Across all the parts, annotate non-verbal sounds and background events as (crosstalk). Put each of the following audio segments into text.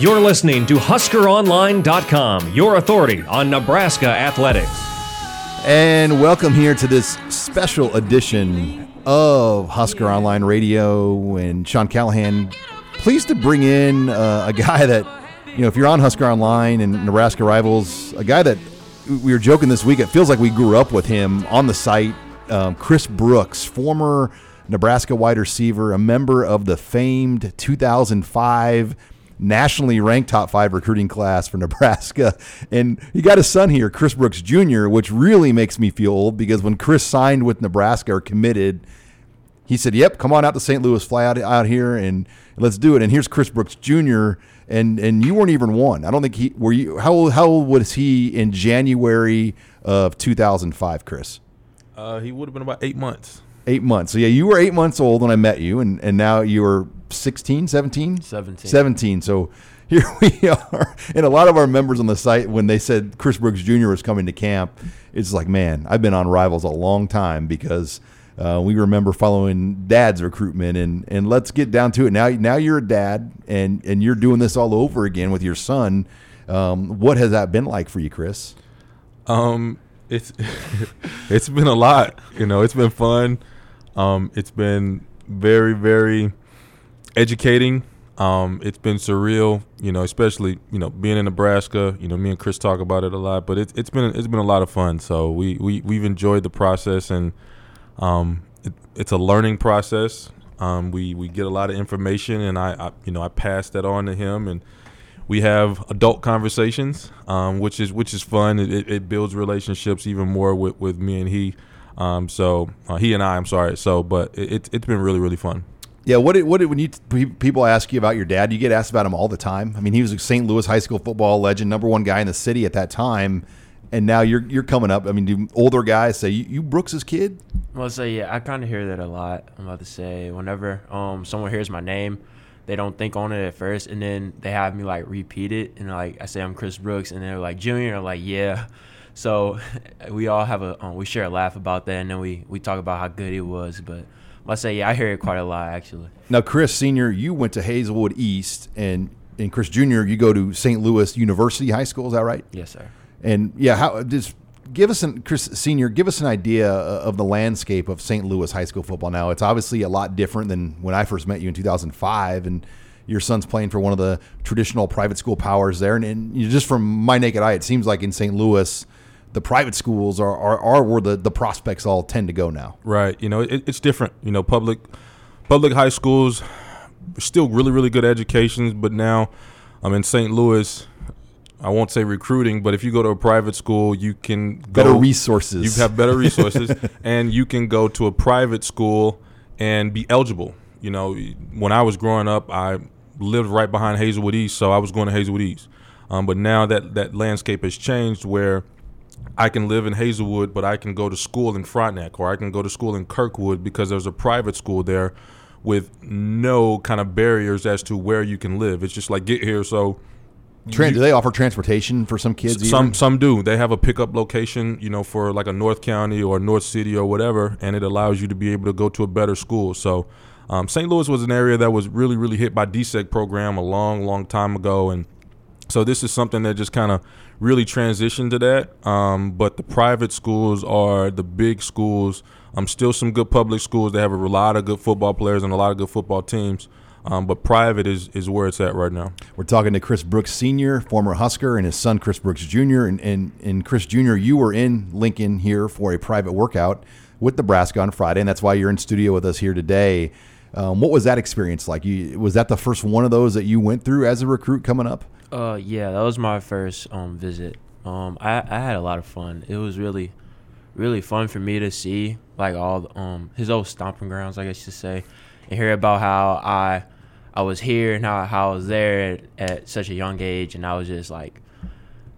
You're listening to HuskerOnline.com, your authority on Nebraska athletics. And welcome here to this special edition of Husker Online Radio. And Sean Callahan, pleased to bring in uh, a guy that, you know, if you're on Husker Online and Nebraska Rivals, a guy that we were joking this week, it feels like we grew up with him on the site. Um, Chris Brooks, former Nebraska wide receiver, a member of the famed 2005 nationally ranked top five recruiting class for (laughs) Nebraska. And he got his son here, Chris Brooks Jr., which really makes me feel old because when Chris signed with Nebraska or committed, he said, Yep, come on out to St. Louis, fly out, out here and let's do it. And here's Chris Brooks Jr. And and you weren't even one. I don't think he were you how old, how old was he in January of 2005, Chris? Uh, he would have been about eight months. Eight months. So yeah, you were eight months old when I met you, and, and now you are 16, 17? 17. 17. So (laughs) here we are. And a lot of our members on the site, when they said Chris Brooks Jr. was coming to camp, it's like, man, I've been on Rivals a long time because uh, we remember following dad's recruitment. And, and let's get down to it. Now, now you're a dad and, and you're doing this all over again with your son. Um, what has that been like for you, Chris? Um, it's (laughs) it's been a lot. You know, it's been fun. Um, it's been very, very educating. Um, it's been surreal, you know, especially you know being in Nebraska. You know, me and Chris talk about it a lot, but it's it's been it's been a lot of fun. So we we we've enjoyed the process, and um, it, it's a learning process. Um, we we get a lot of information, and I, I you know I pass that on to him, and we have adult conversations, um, which is which is fun. It, it, builds relationships even more with, with me and he. Um, so uh, he and I, I'm sorry. So, but it, it's been really really fun. Yeah, what did, what did, when you people ask you about your dad? You get asked about him all the time. I mean, he was a St. Louis high school football legend, number one guy in the city at that time, and now you're you're coming up. I mean, do older guys say you, you Brooks's kid? Well, so yeah, I kind of hear that a lot. I'm about to say whenever um someone hears my name, they don't think on it at first, and then they have me like repeat it, and like I say I'm Chris Brooks, and they're like Junior, I'm like yeah. So (laughs) we all have a um, we share a laugh about that, and then we we talk about how good it was, but I say, yeah, I hear it quite a lot actually. Now, Chris Senior, you went to Hazelwood East, and and Chris Junior, you go to St. Louis University High School. Is that right? Yes, sir. And yeah, how just give us an Chris Senior, give us an idea of the landscape of St. Louis high school football now. It's obviously a lot different than when I first met you in 2005, and your son's playing for one of the traditional private school powers there. And, and just from my naked eye, it seems like in St. Louis the private schools are, are, are where the, the prospects all tend to go now. Right. You know, it, it's different. You know, public public high schools still really really good educations, but now I'm in St. Louis. I won't say recruiting, but if you go to a private school, you can go, better resources. You have better resources, (laughs) and you can go to a private school and be eligible. You know, when I was growing up, I lived right behind Hazelwood East, so I was going to Hazelwood East. Um, but now that that landscape has changed, where I can live in Hazelwood, but I can go to school in Frontenac, or I can go to school in Kirkwood because there's a private school there with no kind of barriers as to where you can live. It's just like get here. So, Tran- do they offer transportation for some kids? Some even? some do. They have a pickup location, you know, for like a North County or North City or whatever, and it allows you to be able to go to a better school. So, um, St. Louis was an area that was really really hit by deseg program a long long time ago, and so this is something that just kind of really transitioned to that. Um, but the private schools are the big schools. Um, still some good public schools that have a lot of good football players and a lot of good football teams. Um, but private is, is where it's at right now. We're talking to Chris Brooks Sr., former Husker, and his son Chris Brooks Jr. And, and, and Chris Jr., you were in Lincoln here for a private workout with Nebraska on Friday, and that's why you're in studio with us here today. Um, what was that experience like? You, was that the first one of those that you went through as a recruit coming up? Uh, yeah, that was my first um visit. Um, I I had a lot of fun. It was really, really fun for me to see like all the, um his old stomping grounds, I guess you say, and hear about how I I was here and how, how I was there at, at such a young age, and I was just like,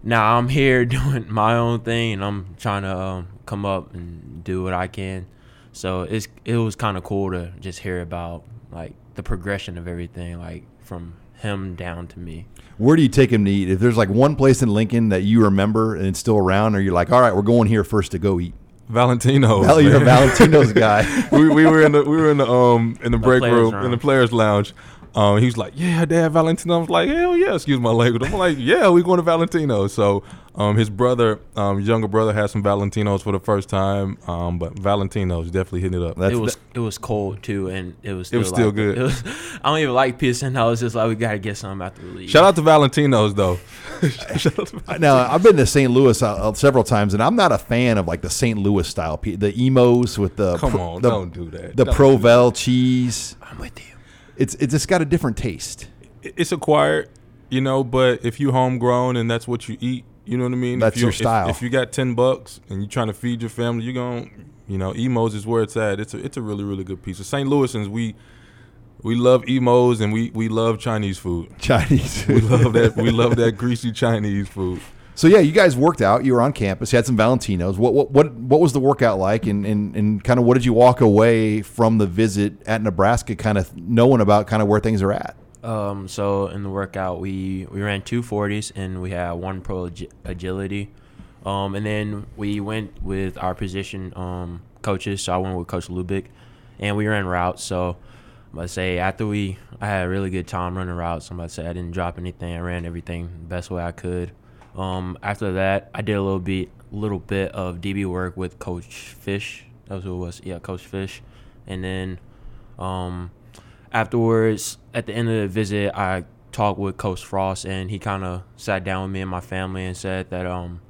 now I'm here (laughs) doing my own thing, and I'm trying to um, come up and do what I can. So it's it was kind of cool to just hear about like the progression of everything, like from him down to me. Where do you take him to eat? If there's like one place in Lincoln that you remember and it's still around, or you're like, all right, we're going here first to go eat. Valentino. Val, you're a Valentino's (laughs) guy. we, we were in the we were in the um in the, The break players' room in the players lounge. Um, he was like, "Yeah, Dad, Valentino." I was like, "Hell yeah!" Excuse my language. I'm like, "Yeah, we going to Valentino." So, um, his brother, um, younger brother, had some Valentinos for the first time. Um, but Valentino's definitely hitting it up. That's it was it was cold too, and it was It was still still like- good. Was, (laughs) I don't even like pizza, and I was just like, we gotta get something after we leave. Shout out to Valentino's though. (laughs) Out now I've been to St. Louis uh, uh, several times, and I'm not a fan of like the St. Louis style, the Imo's with the Come pro- on, the, don't do that. The Don't do Provel cheese. I'm with you. It's it's just got a different taste. it's acquired, you know. But if you homegrown and that's what you eat, you know what I mean. That's if you, your style. If, you got ten bucks and you're trying to feed your family, you're going, you know, Imo's is where it's at. It's a it's a really really good piece. St. Louisans, we we love Imo's and we we love Chinese food. (laughs) Chinese. We love that. We love that (laughs) greasy Chinese food. so yeah, you guys worked out. You were on campus. You had some Valentinos. What what what, what was the workout like, and, and and kind of what did you walk away from the visit at Nebraska, kind of knowing about kind of where things are at? Um, so in the workout, we we ran two forties and we had one pro agi- agility. Um, and then we went with our position um, coaches. So I went with Coach Lubick, and we ran routes. So I'm to say after we, I had a really good time running routes. I'm to say I didn't drop anything. I ran everything the best way I could. Um, after that, I did a little bit, little bit of DB work with Coach Fish. That was who it was. Yeah, Coach Fish. And then um, afterwards, at the end of the visit, I talked with Coach Frost, and he kind of sat down with me and my family and said that um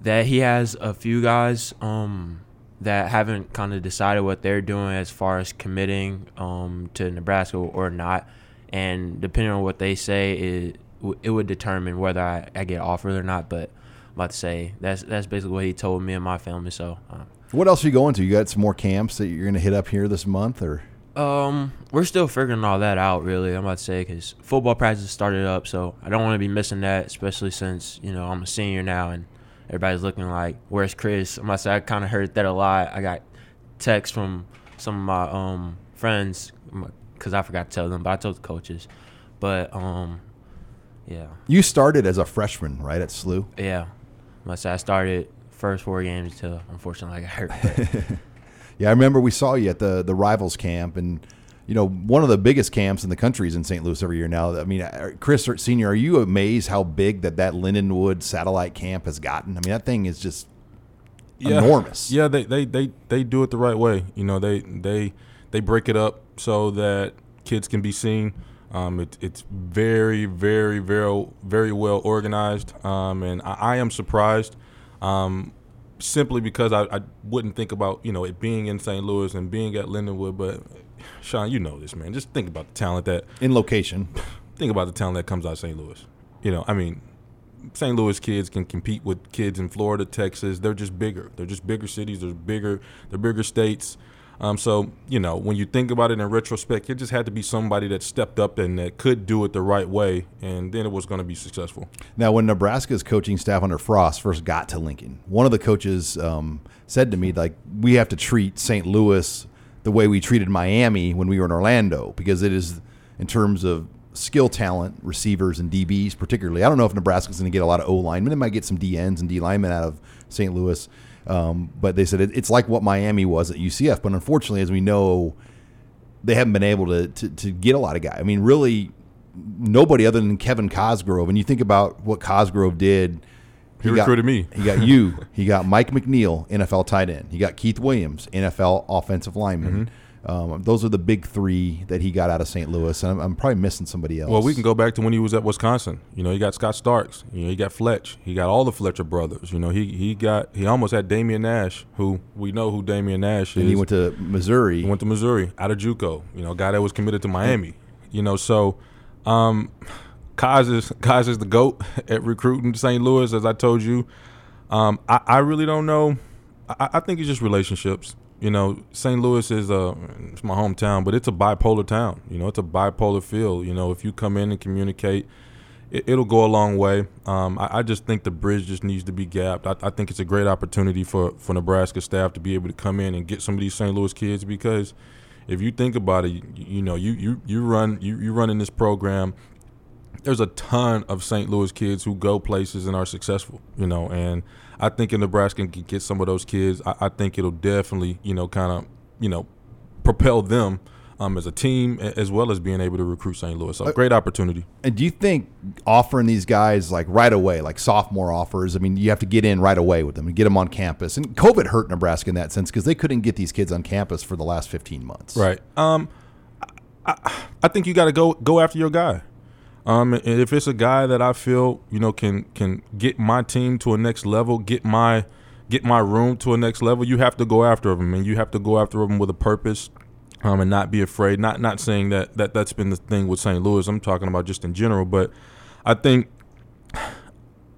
that he has a few guys um that haven't kind of decided what they're doing as far as committing um to Nebraska or not, and depending on what they say, it it would determine whether I, I get offered or not. But I'm about to say that's that's basically what he told me and my family. So. Um, What else are you going to? You got some more camps that you're going to hit up here this month, or Um, we're still figuring all that out, really. I'm about to say because football practice started up, so I don't want to be missing that, especially since you know I'm a senior now and everybody's looking like, "Where's Chris?" I'm about to say I kind of heard that a lot. I got texts from some of my um friends because I forgot to tell them, but I told the coaches. But um, yeah, you started as a freshman, right at SLU? yeah. I'm about to say I started first four games until unfortunately I got hurt. (laughs) Yeah, I remember we saw you at the the rivals camp, and you know one of the biggest camps in the country is in St. Louis every year now. I mean, uh, Chris Senior, are you amazed how big that that Lindenwood satellite camp has gotten? I mean, that thing is just enormous. Yeah, they, they they they do it the right way. You know, they they they break it up so that kids can be seen. Um, it, it's very very very very well organized, um, and I, I am surprised. Um, simply because I, I wouldn't think about you know it being in St. Louis and being at Lindenwood, but Sean, you know this man. Just think about the talent that in location. think about the talent that comes out of St. Louis. You know, I mean, St. Louis kids can compete with kids in Florida, Texas. They're just bigger. They're just bigger cities. They're bigger. They're bigger states. Um, so you know, when you think about it in retrospect, it just had to be somebody that stepped up and that could do it the right way, and then it was going to be successful. Now, when Nebraska's coaching staff under Frost first got to Lincoln, one of the coaches um, said to me, like, we have to treat St. Louis the way we treated Miami when we were in Orlando because it is, in terms of skill talent, receivers and DBs particularly. I don't know if Nebraska's going to get a lot of O linemen. They might get some DNs and D linemen out of St. Louis. Um, but they said it, it's like what Miami was at UCF. But unfortunately, as we know, they haven't been able to, to, to get a lot of guys. I mean, really, nobody other than Kevin Cosgrove. And you think about what Cosgrove did. He recruited me. He got you. He got Mike McNeil, NFL tight end. He got Keith Williams, NFL offensive lineman. Mm-hmm. Um, those are the big three that he got out of St. Louis. And I'm, I'm probably missing somebody else. Well, we can go back to when he was at Wisconsin. You know, he got Scott Starks. You know, he got Fletch. He got all the Fletcher brothers. You know, he he got he almost had Damien Nash, who we know who Damien Nash is. And he went to Missouri. He went to Missouri out of JUCO. You know, guy that was committed to Miami. You know, so um, Kaz is Kaz is the goat (laughs) at recruiting St. Louis, as I told you. Um, I, I really don't know. I, I think it's just relationships. You know, St. Louis is a it's my hometown, but it's a bipolar town. You know, it's a bipolar field. You know, if you come in and communicate, it, will go a long way. Um, I, I, just think the bridge just needs to be gapped. I, I, think it's a great opportunity for for Nebraska staff to be able to come in and get some of these St. Louis kids because if you think about it, you, you know, you you you run you you run in this program there's a ton of St. Louis kids who go places and are successful, you know, and I think if Nebraska can get some of those kids, I, I think it'll definitely, you know, kind of, you know, propel them um, as a team as well as being able to recruit St. Louis. So uh, great opportunity. And do you think offering these guys like right away, like sophomore offers? I mean, you have to get in right away with them and get them on campus. And COVID hurt Nebraska in that sense because they couldn't get these kids on campus for the last 15 months. Right. Um, I, I think you got to go go after your guy. Um, and if it's a guy that I feel you know can can get my team to a next level, get my get my room to a next level, you have to go after him, and you have to go after him with a purpose, um, and not be afraid. Not not saying that that that's been the thing with St. Louis. I'm talking about just in general, but I think.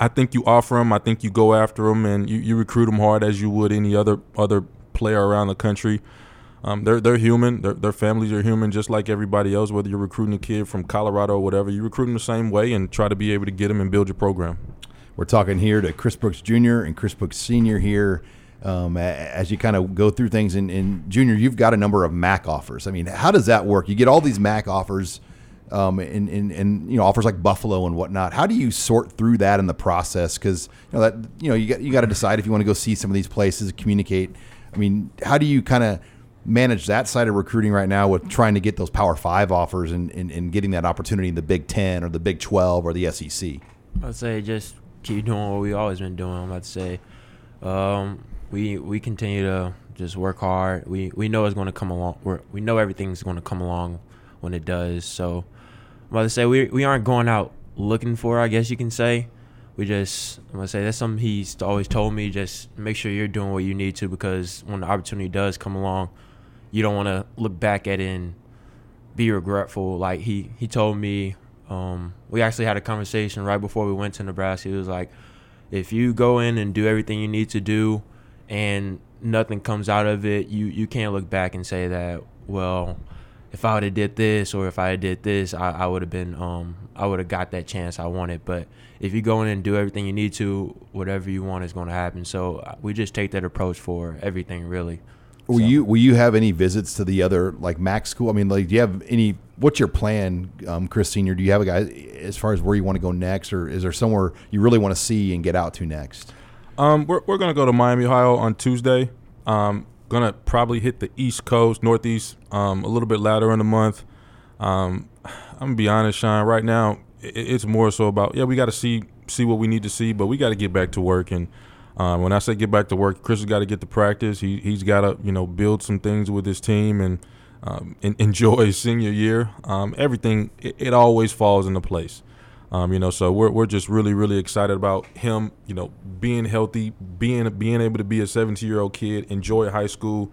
I think you offer them. I think you go after them, and you, you recruit them hard as you would any other other player around the country. Um, they're they're human. Their, their families are human, just like everybody else. Whether you're recruiting a kid from Colorado or whatever, you recruit them the same way and try to be able to get them and build your program. We're talking here to Chris Brooks Jr. and Chris Brooks Sr. here. Um, as you kind of go through things, and Junior, you've got a number of MAC offers. I mean, how does that work? You get all these MAC offers, um, and, and, and you know offers like Buffalo and whatnot. How do you sort through that in the process? Because you know that you know you got you got to decide if you want to go see some of these places, communicate. I mean, how do you kind of manage that side of recruiting right now with trying to get those Power Five offers and, and, and getting that opportunity in the Big Ten or the Big Twelve or the SEC? I'd say just keep doing what we've always been doing. I'm about to say, um, we we continue to just work hard. We we know it's going to come along. We're, we know everything's going to come along when it does. So I'm about to say we we aren't going out looking for. I guess you can say. We just I'm gonna say that's something he's always told me. Just make sure you're doing what you need to because when the opportunity does come along, you don't want to look back at it and be regretful. Like he he told me, um, we actually had a conversation right before we went to Nebraska. He was like, if you go in and do everything you need to do, and nothing comes out of it, you you can't look back and say that well. If I would have did this or if I did this, I, I would have been um I would have got that chance I wanted. But if you go in and do everything you need to, whatever you want is going to happen. So uh, we just take that approach for everything, really. Will so. you will you have any visits to the other like Mac school? I mean, like, do you have any? What's your plan, um, Chris Senior? Do you have a guy as far as where you want to go next, or is there somewhere you really want to see and get out to next? Um, we're we're gonna go to Miami, Ohio on Tuesday. Um, gonna probably hit the East Coast, Northeast, um, a little bit later in the month. Um, I'm gonna be honest, Sean. Right now, it, it's more so about yeah, we got to see see what we need to see, but we got to get back to work and um, when I say get back to work, Chris has got to get to practice. He he's got to you know build some things with his team and, um, (laughs) enjoy his senior year. Um, everything it, it, always falls into place. Um, you know, so we're we're just really really excited about him. You know, being healthy, being being able to be a 17 year old kid, enjoy high school,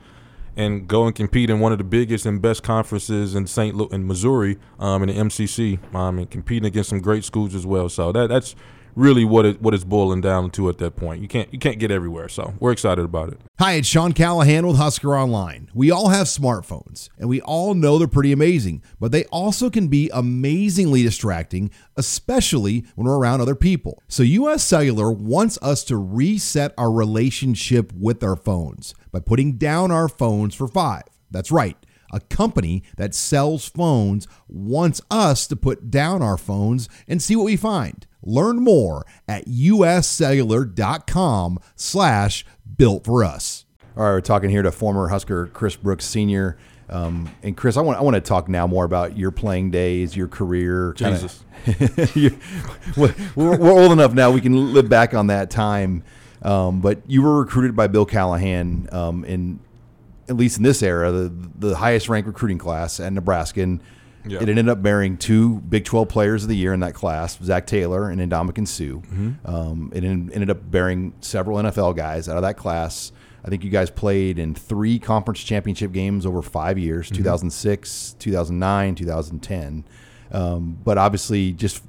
and go and compete in one of the biggest and best conferences in St. Louis in Missouri, um, in the MCC, um, and competing against some great schools as well. So that that's really what it what it's boiling down to at that point. You can't you can't get everywhere, so we're excited about it. Hi, it's Sean Callahan with Husker Online. We all have smartphones, and we all know they're pretty amazing, but they also can be amazingly distracting, especially when we're around other people. So US Cellular wants us to reset our relationship with our phones by putting down our phones for 5. That's right. A company that sells phones wants us to put down our phones and see what we find. Learn more at uscellular.com slash built for us. All right, we're talking here to former Husker Chris Brooks Sr. Um, and Chris, I want I want to talk now more about your playing days, your career. Jesus, (laughs) we're, we're, old enough now; we can live back on that time. Um, but you were recruited by Bill Callahan um, in, at least in this era, the the highest ranked recruiting class at Nebraska. And yeah. It ended up bearing two Big 12 players of the year in that class, Zac Taylor and Ndamukong Suh. Mm-hmm. Um, it ended up bearing several NFL guys out of that class. I think you guys played in three conference championship games over five years mm-hmm. 2006, 2009, 2010. Um, but obviously, just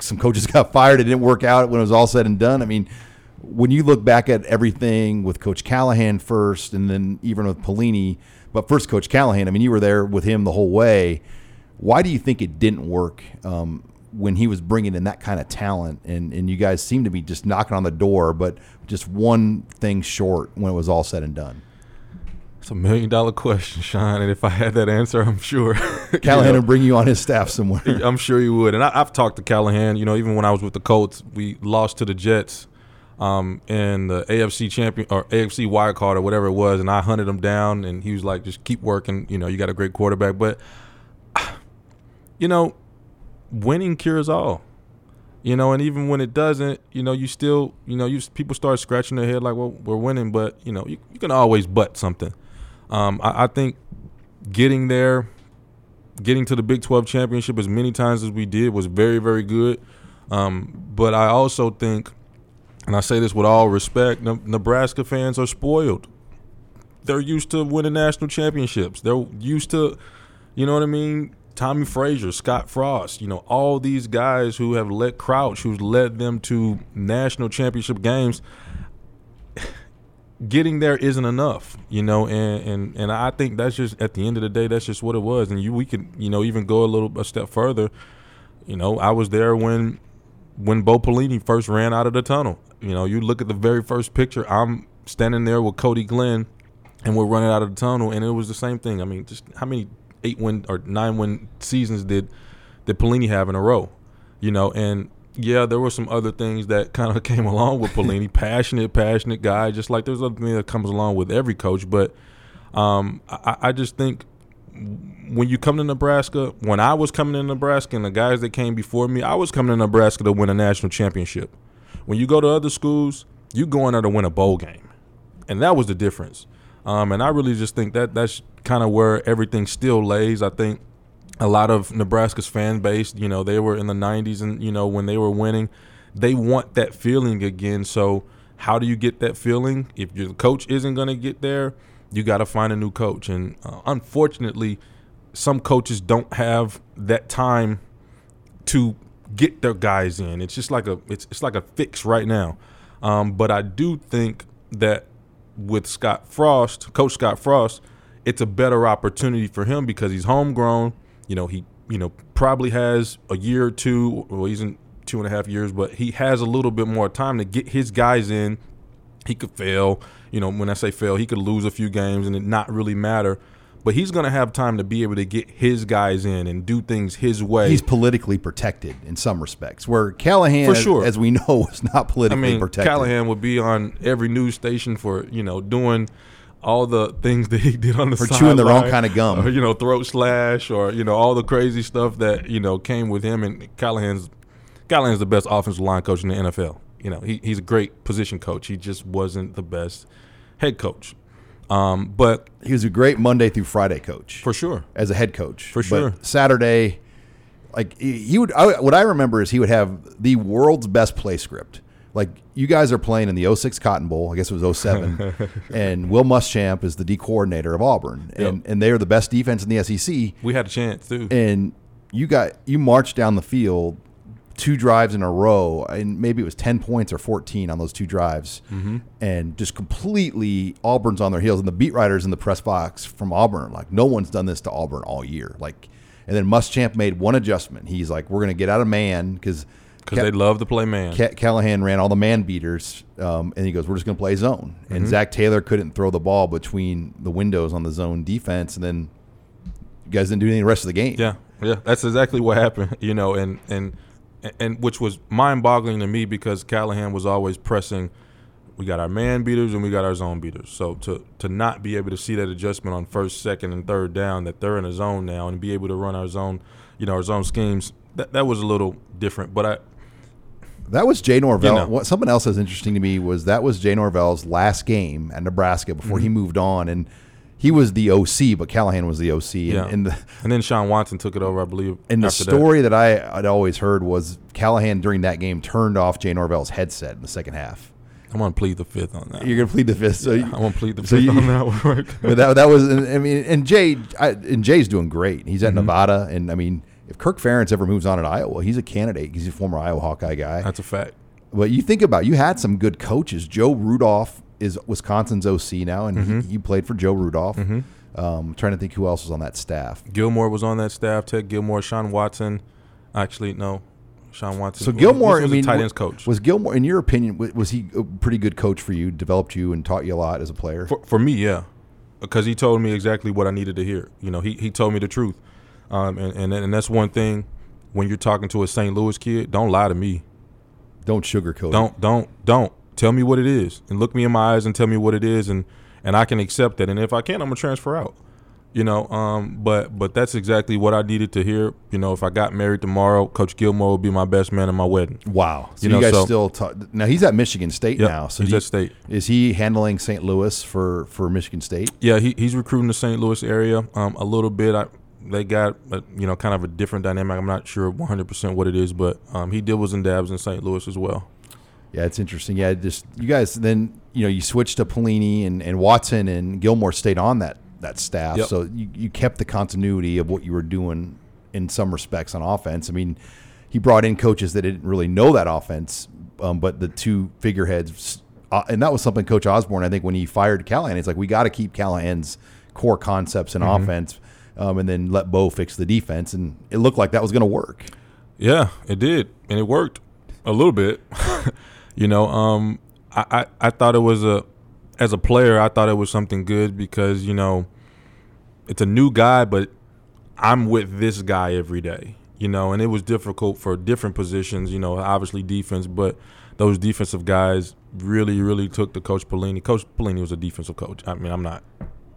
some coaches (laughs) got fired. It didn't work out when it was all said and done. I mean, when you look back at everything with Coach Callahan first, and then even with Pelini, but first Coach Callahan. I mean, you were there with him the whole way. Why do you think it didn't work um, when he was bringing in that kind of talent, and and you guys seem to be just knocking on the door, but just one thing short when it was all said and done? It's a million dollar question, Sean. And if I had that answer, I'm sure (laughs) (laughs) Callahan you know, would bring you on his staff somewhere. (laughs) I'm sure he would. And I, have talked to Callahan. You know, even when I was with the Colts, we lost to the Jets um, in the AFC champion or AFC wild card or whatever it was, and I hunted him down, and he was like, "Just keep working. You know, you got a great quarterback." But (sighs) you know, winning cures all. You know, and even when it doesn't, you know, you still, you know, you people start scratching their head like, "Well, we're winning," but you know, you, you can always butt something. Um, I, I think getting there, getting to the Big 12 championship as many times as we did was very, very good. Um, but I also think, and I say this with all respect, Nebraska fans are spoiled. They're used to winning national championships. They're used to, you know what I mean? Tommie Frazier, Scott Frost, you know, all these guys who have led Crouch, who's led them to national championship games (sighs) getting there isn't enough, you know, and, and and I think that's just at the end of the day, that's just what it was. And you we could, you know, even go a little a step further. You know, I was there when when Bo Pelini first ran out of the tunnel. You know, you look at the very first picture, I'm standing there with Cody Glenn and we're running out of the tunnel and it was the same thing. I mean, just how many eight win or nine win seasons did did Pelini have in a row? You know, and yeah, there were some other things that (laughs) kind of came along with Pelini. (laughs) passionate, passionate guy, just like there's other thing that comes along with every coach. But um, I, I, just think when you come to Nebraska, when I was coming to Nebraska and the guys that came before me, I was coming to Nebraska to win a national championship. When you go to other schools, you going there to win a bowl game, and that was the difference. Um, and I really just think that that's kind of where everything still lays. I think a lot of Nebraska's fan base, you know, they were in the 90s and, you know, when they were winning, they want that feeling again. So, how do you get that feeling? If your coach isn't going to get there, you got to find a new coach. And uh, unfortunately, some coaches don't have that time to get their guys in. It's just like a it's it's like a fix right now. Um, but I do think that with Scott Frost, Coach Scott Frost, it's a better opportunity for him because he's homegrown you know, he you know probably has a year or two. Well, he's in two and a half years, but he has a little bit more time to get his guys in. He could fail. You know, when I say fail, he could lose a few games and it not really matter. But he's going to have time to be able to get his guys in and do things his way. He's politically protected in some respects, where Callahan, for sure. as, as we know, (laughs) was not politically I mean, protected. Callahan would be on every news station for you know doing all the things that he (laughs) did on the for chewing the wrong kind of gum, or, you know, throat slash, or you know, all the crazy stuff that you know came with him. And Callahan's Callahan's the best offensive line coach in the NFL. You know, he, he's a great position coach. He just wasn't the best head coach. Um, but he was a great Monday through Friday coach. For sure. As a head coach. For sure. But Saturday, like he would, I, what I remember is he would have the world's best play script. Like you guys are playing in the 06 Cotton Bowl, I guess it was 07, (laughs) and Will Muschamp is the D coordinator of Auburn, and, yep. and they are the best defense in the SEC. We had a chance too, and you got you marched down the field two drives in a row, and maybe it was 10 points or 14 on those two drives, mm-hmm. and just completely Auburn's on their heels, and the beat writers in the press box from Auburn like no one's done this to Auburn all year, like. And then Muschamp made one adjustment. He's like, "We're going to get out of man because because they love to play man. Callahan ran all the man beaters, um, and he goes, "We're just going to play zone." And mm-hmm. Zac Taylor couldn't throw the ball between the windows on the zone defense, and then you guys didn't do anything the rest of the game. Yeah, yeah, that's exactly what happened. (laughs) You know, and and and which was mind-boggling to me because Callahan was always pressing. We got our man beaters and we got our zone beaters. So to to not be able to see that adjustment on first, second, and third down that they're in a zone now and be able to run our zone, you know, our zone schemes. That that was a little different. But I that was Jay Norvell. You know. What something else that's interesting to me was that was Jay Norvell's last game at Nebraska before mm-hmm. he moved on, and he was the OC, but Callahan was the OC. And, yeah. and, the, and then Shawn Watson took it over, I believe. And the story that. that I had always heard was Callahan during that game turned off Jay Norvell's headset in the second half. I'm gonna plead the fifth on that. You're gonna plead the fifth. So yeah, I'm gonna plead the so fifth you, on that one. Right (laughs) but that that was, I mean, and Jay, I, and Jay's doing great. He's at mm-hmm. Nevada, and I mean, if Kirk Ferentz ever moves on at Iowa, he's a candidate. He's a former Iowa Hawkeye guy. That's a fact. But you think about, you had some good coaches. Joe Rudolph is Wisconsin's OC now, and Mm-hmm. he, he played for Joe Rudolph. Um, trying to think who else was on that staff. Gilmore was on that staff. Ted Gilmore, Shawn Watson. Actually, no, Shawn Watson. So Gilmore, I mean, tight ends coach. was Gilmore, in your opinion, wa- was he a pretty good coach for you? Developed you and taught you a lot as a player. For, for me, yeah, because he told me exactly what I needed to hear. You know, he, he told me the truth, um, and, and and that's one thing. When you're talking to a St. Louis kid, don't lie to me. Don't sugarcoat. Don't don't don't tell me what it is, and look me in my eyes and tell me what it is, and and I can accept that. And if I can't, I'm gonna transfer out. You know, um, but but that's exactly what I needed to hear. You know, if I got married tomorrow, Coach Gilmore would be my best man at my wedding. Wow. So You you, guys so- still talk, now? He's at Michigan State Yep, now. So he's you- at State. Is he handling St. Louis for for Michigan State? Yeah, he, he's recruiting the St. Louis area um, a little bit. I, they got uh, you know kind of a different dynamic. I'm not sure 100 percent what it is, but um, he dibbles and dabs in St. Louis as well. Yeah, it's interesting. Yeah, just you guys. Then you know you switched to Pelini and, and Watson and Gilmore stayed on that that staff. Yep. So you, you kept the continuity of what you were doing in some respects on offense. I mean, he brought in coaches that didn't really know that offense, um, but the two figureheads, uh, and that was something Coach Osborne. I think when he fired Callahan, it's like we got to keep Callahan's core concepts in offense, um, and then let Bo fix the defense. And it looked like that was going to work. Yeah, it did, and it worked a little bit. (laughs) you know, um, I, I I thought it was a as a player, I thought it was something good because you know it's a new guy, but I'm with this guy every day. You know, and it was difficult for different positions. You know, obviously defense, but those defensive guys really, really took to Coach Pelini. Coach Pelini was a defensive coach. I mean, I'm not.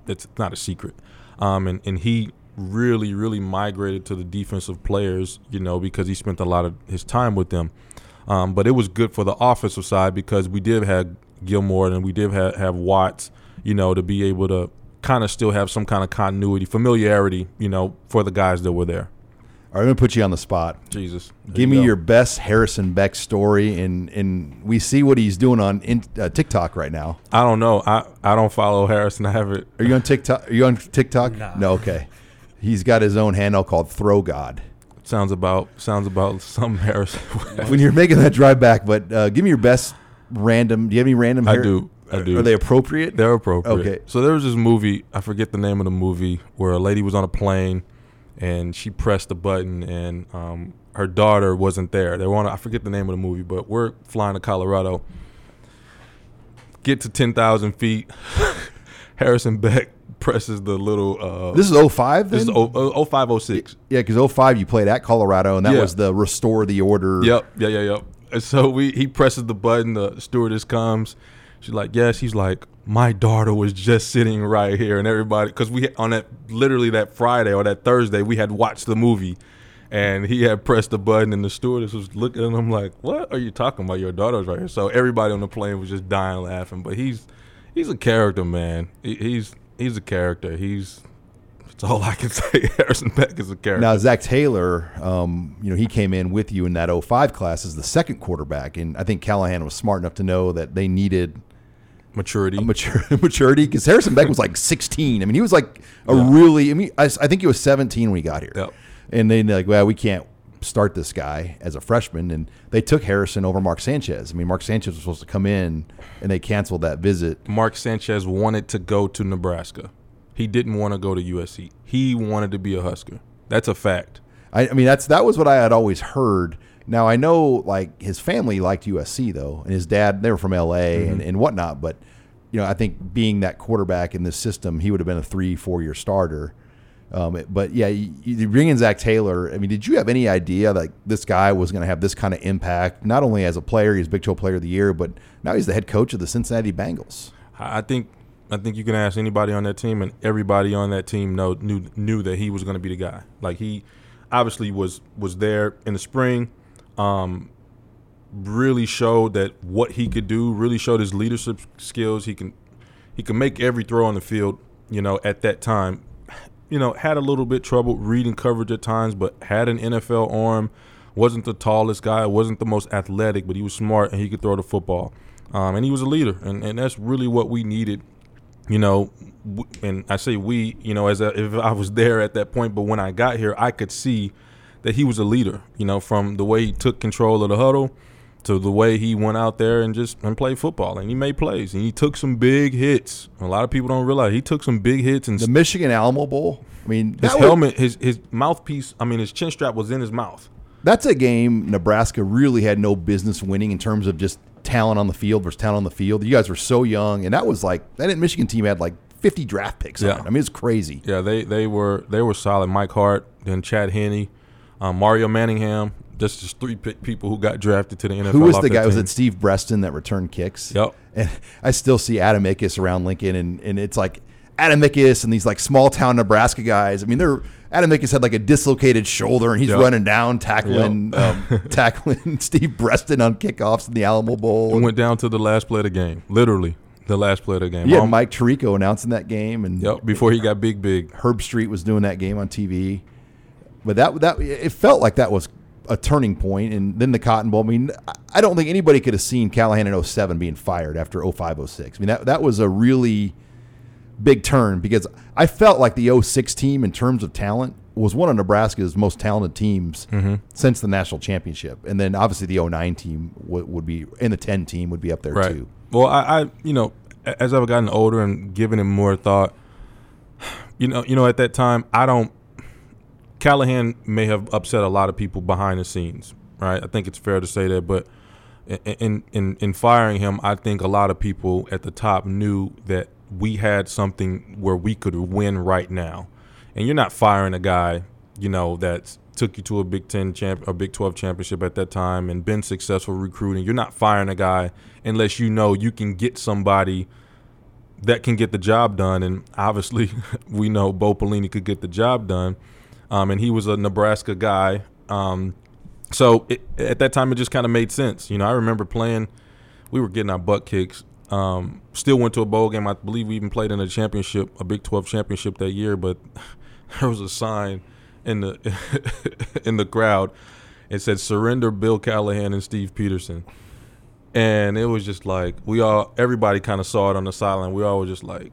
It's not a secret. Um, and and he really, really migrated to the defensive players. You know, because he spent a lot of his time with them. Um, but it was good for the offensive side because we did have Gilmore and we did have, have Watts, you know, to be able to kind of still have some kind of continuity, familiarity, you know, for the guys that were there. All right, I'm going to put you on the spot. Jesus. There Give you me go. your best Harrison Beck story, and and we see what he's doing on in, uh, TikTok right now. I don't know. I, I don't follow Harrison. (laughs) I haven't. Are you on TikTok? Are you on TikTok? No. Okay. He's got his own handle called Throw God. Sounds about sounds about (laughs) some Harrison. When you're making that drive back, but uh, give me your best random. Do you have any random? I do. I do. Are they appropriate? They're appropriate. Okay. So there was this movie, I forget the name of the movie, where a lady was on a plane and she pressed the button and um, her daughter wasn't there. They were on, a- I forget the name of the movie, but we're flying to Colorado. Get to 10,000 feet. (laughs) Harrison Beck presses the little. Uh, This is 05 this is then? o- o- 0506. yeah, because 05 you played at Colorado, and that Yeah. was the restore the order. Yep, yeah, yeah, yep. And so we he presses the button, the stewardess comes. She's like, "Yes." He's like, "My daughter was just sitting right here," and everybody, because we on that literally that Friday or that Thursday, we had watched the movie, and he had pressed the button, and the stewardess was looking at him like, "What are you talking about? Your daughter's right here." So everybody on the plane was just dying laughing. But he's he's a character, man. He, he's he's a character. He's that's all I can (laughs) say. Harrison Beck is a character. Now Zac Taylor, um, you know, he came in with you in that 05 class as the second quarterback, and I think Callahan was smart enough to know that they needed Maturity. mature, (laughs) maturity because Harrison Beck was like (laughs) 16. I mean, he was like a really. I mean, I, I think he was 17 when he got here. Yep. And they like, well, we can't start this guy as a freshman, and they took Harrison over Mark Sanchez. I mean, Mark Sanchez was supposed to come in, and they canceled that visit. Mark Sanchez wanted to go to Nebraska. He didn't want to go to USC. He wanted to be a Husker. That's a fact. I, I mean, that's that was what I had always heard. Now I know like his family liked USC though, and his dad they were from LA and, mm-hmm. and whatnot. But you know, I think being that quarterback in this system, he would have been a three four year starter. Um, but yeah, you, you bring in Zac Taylor. I mean, did you have any idea that this guy was going to have this kind of impact? Not only as a player, he's Big 12 Player of the Year, but now he's the head coach of the Cincinnati Bengals. I think I think you can ask anybody on that team, and everybody on that team know, knew knew that he was going to be the guy. Like he obviously was was there in the spring. Um, really showed that what he could do. Really showed his leadership skills. He can he can make every throw on the field. You know, at that time, you know, had a little bit trouble reading coverage at times, but had an NFL arm. Wasn't the tallest guy, wasn't the most athletic, but he was smart and he could throw the football. Um, and he was a leader, and, and that's really what we needed. You know, and I say we, you know, as a, if I was there at that point, but when I got here, I could see that he was a leader. You know, from the way he took control of the huddle, to the way he went out there and just and played football and he made plays and he took some big hits. A lot of people don't realize he took some big hits and The Michigan Alamo Bowl. I mean, his was- helmet, his his mouthpiece. I mean, his chin strap was in his mouth. that's a game Nebraska really had no business winning in terms of just talent on the field versus talent on the field. You guys were so young, and that was like that Michigan team had like 50 draft picks. Yeah. on it. I mean, it's crazy. Yeah, they they were they were solid. Mike Hart, then Chad Henne, um, Mario Manningham. Just just three pe- people who got drafted to the NFL. Who was the guy? Was it Steve Breaston that returned kicks? Yep. And (laughs) I still see Adam Ickes around Lincoln, and, and it's like Adam Ickes and these like small town Nebraska guys. I mean, they're Adam Ickes had like a dislocated shoulder, and he's Yep. running down tackling um, (laughs) tackling Steve Breaston on kickoffs in the Alamo Bowl. We went down to the last play of the game, literally the last play of the game. Um, Mike Tirico announcing that game, and Yep, before he got big, big. Herbstreit was doing that game on TV. But that that it felt like that was a turning point, and then the Cotton Bowl. I mean, I- don't think anybody could have seen Callahan in 07 being fired after 05 06. I mean, that that was a really big turn because I felt like the 06 team in terms of talent was one of Nebraska's most talented teams mm-hmm. since the national championship, and then obviously the 09 team would, would be and the 10 team would be up there Right. too. Well, I, I, you know, as I've gotten older and given it more thought, (sighs) you know, you know, at that time, I don't. Callahan may have upset a lot of people behind the scenes, right? I think it's fair to say that, but in in in, in firing him, I think a lot of people at the top knew that we had something where we could win right now, and you're not firing a guy, you know, that took you to a Big Ten champ, a Big Twelve championship at that time, and been successful recruiting. You're not firing a guy unless you know you can get somebody that can get the job done. And obviously, (laughs) we know Bo Pelini could get the job done. Um, and he was a Nebraska guy. Um, so it, at that time, it just kind of made sense. You know, I remember playing, we were getting our butt kicks. Um, still went to a bowl game. I believe we even played in a championship, a Big 12 championship that year. But (laughs) there was a sign in the (laughs) in the crowd. It said "Surrender Bill Callahan and Steve Pederson." and it was just like we all everybody kind of saw it on the sideline we all were just like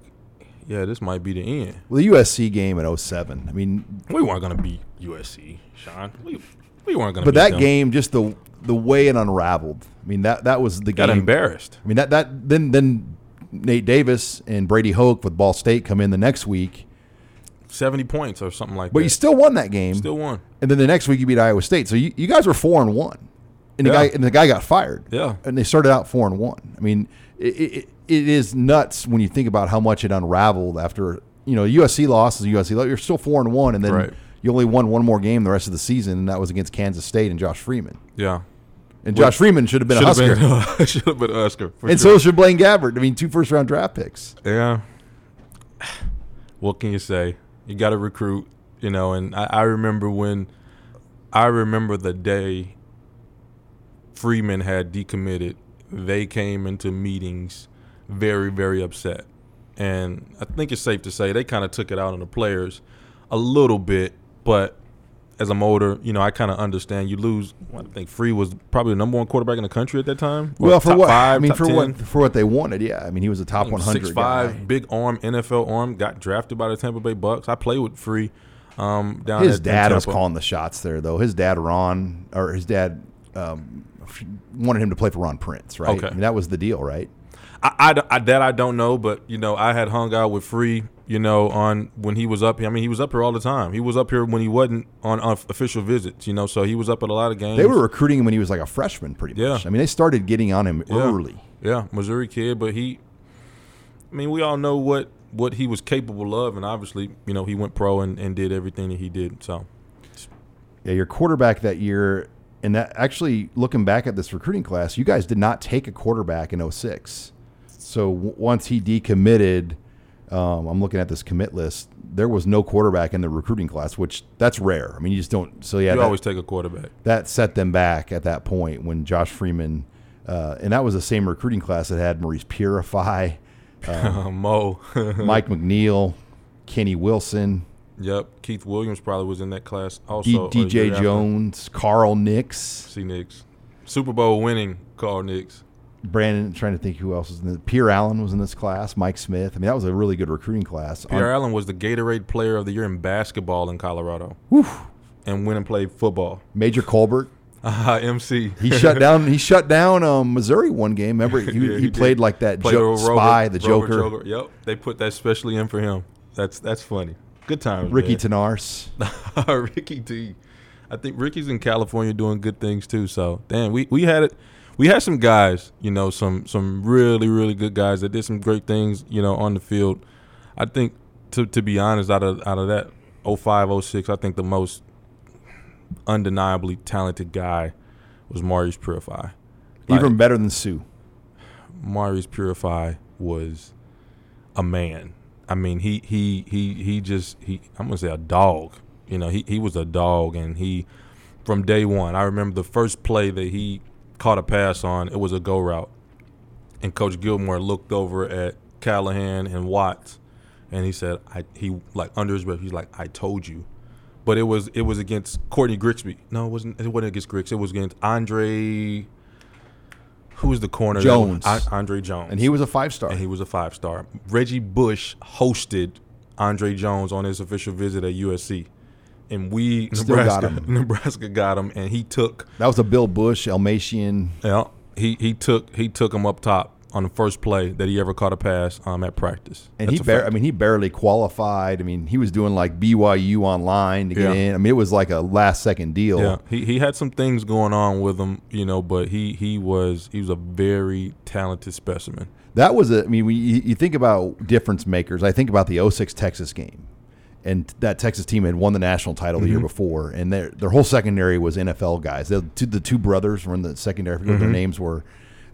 yeah this might be the end Well, the USC game in 07, I mean, we weren't gonna beat usc sean we, we weren't gonna but beat that them. game, just the the way it unraveled. I mean, that that was the got game. embarrassed I mean that that then then Nate Davis and Brady Hoke with Ball State come in the next week, 70 points or something like but that But you still won that game. still won and then the next week you beat Iowa State. So you, you guys were four and one, and the Yeah. guy and the guy got fired. Yeah. and they started out four and one. I mean, it, it, it is nuts when you think about how much it unraveled after you know USC lost is USC. loss. You're still four and one, and then Right. you only won one more game the rest of the season, and that was against Kansas State and Josh Freeman. yeah And Josh Freeman should have (laughs) been a Husker. been should have been Oscar for and sure. so should Blaine Gabbert. I mean, two first round draft picks. Yeah. What can you say? You got to recruit, you know. And I, I remember when, I remember the day Freeman had decommitted. They came into meetings very, very upset, and I think it's safe to say they kind of took it out on the players a little bit. But as I'm older, you know, I kind of understand. You lose. I think Free was probably the number one quarterback in the country at that time. Well, for what Five, I mean, for 10. what for what they wanted, yeah. I mean, he was a top 100 Six guy. five, big arm, NFL arm. Got drafted by the Tampa Bay Bucks. I played with Free um, down His dad was calling the shots there, though. His dad, Ron, or his dad, um, wanted him to play for Ron Prince, right? Okay. I mean, that was the deal, right? I, I, I- that I don't know, but you know, I had hung out with Free. You know, on when he was up here. I mean, he was up here all the time. He was up here when he wasn't on, on official visits. You know, so he was up at a lot of games. They were recruiting him when he was like a freshman, pretty Yeah. much. I mean, they started getting on him Yeah. early. Yeah, Missouri kid, but he. I mean, we all know what what he was capable of, and obviously, you know, he went pro and, and did everything that he did. So Yeah, your quarterback that year, and that actually looking back at this recruiting class, you guys did not take a quarterback in 06. So w- once he decommitted, um, I'm looking at this commit list. There was no quarterback in the recruiting class, which that's rare. I mean, you just don't. So yeah, you that, always take a quarterback. that set them back at that point when Josh Freeman, uh, and that was the same recruiting class that had Maurice Purify, (laughs) Mo. (laughs) Mike McNeil, Kenny Wilson, Yep, Keith Williams probably was in that class. Also, a year DJ. Jones, Carl Nicks, See Nicks, Super Bowl winning Carl Nicks. Brandon. Trying to think who else was in the Pierre Allen was in this class. Mike Smith. I mean, that was a really good recruiting class. On- Pierre Allen was the Gatorade Player of the Year in basketball in Colorado, Whew. and went and played football. Major Culbert. Uh, MC. (laughs) He shut down. He shut down um, Missouri one game. Remember, (laughs) he, Yeah, he, he played like that Played jo- spy, the Rover Joker, Yep, they put that specially in for him. That's that's funny. Good times, Ricky man. (laughs) Thenarse. Ricky T. I think Ricky's in California doing good things too. So damn, we, we had it. We had some guys, you know, some some really really good guys that did some great things, you know, on the field. I think to to be honest, out of out of that 05, 06, I think the most undeniably talented guy was Maurice Purify. Like, Even better than Sue. Maurice Purify was a man. I mean, he he he he just he I'm gonna say a dog. You know, he he was a dog, and he from day one. I remember the first play that he caught a pass on. It was a go route, and Coach Gilmore looked over at Callahan and Watts, and he said, "I he like under his breath, he's like, I told you." But it was it was against Courtney Grixby. No, it wasn't. It wasn't against Griggs. It was against Andre. Who was the corner? Jones. An- Andre Jones. And he was a five star. and he was a five star. Reggie Bush hosted Andre Jones on his official visit at USC, and we Still got Nebraska him. (laughs) Nebraska got him, and he took that was a Bill Bush, Elmatian. yeah he he took he took him up top on the first play that he ever caught a pass um at practice. And That's he, bar- I mean, he barely qualified. I mean, he was doing like BYU online to get Yeah. in. I mean, it was like a last second deal. Yeah, he he had some things going on with him, you know, but he he was he was a very talented specimen. That was a. I mean, we, you think about difference makers. I think about the 06 Texas game, and that Texas team had won the national title Mm-hmm. the year before, and their their whole secondary was NFL guys. The two, the two brothers were in the secondary. I forget Mm-hmm. what their names were,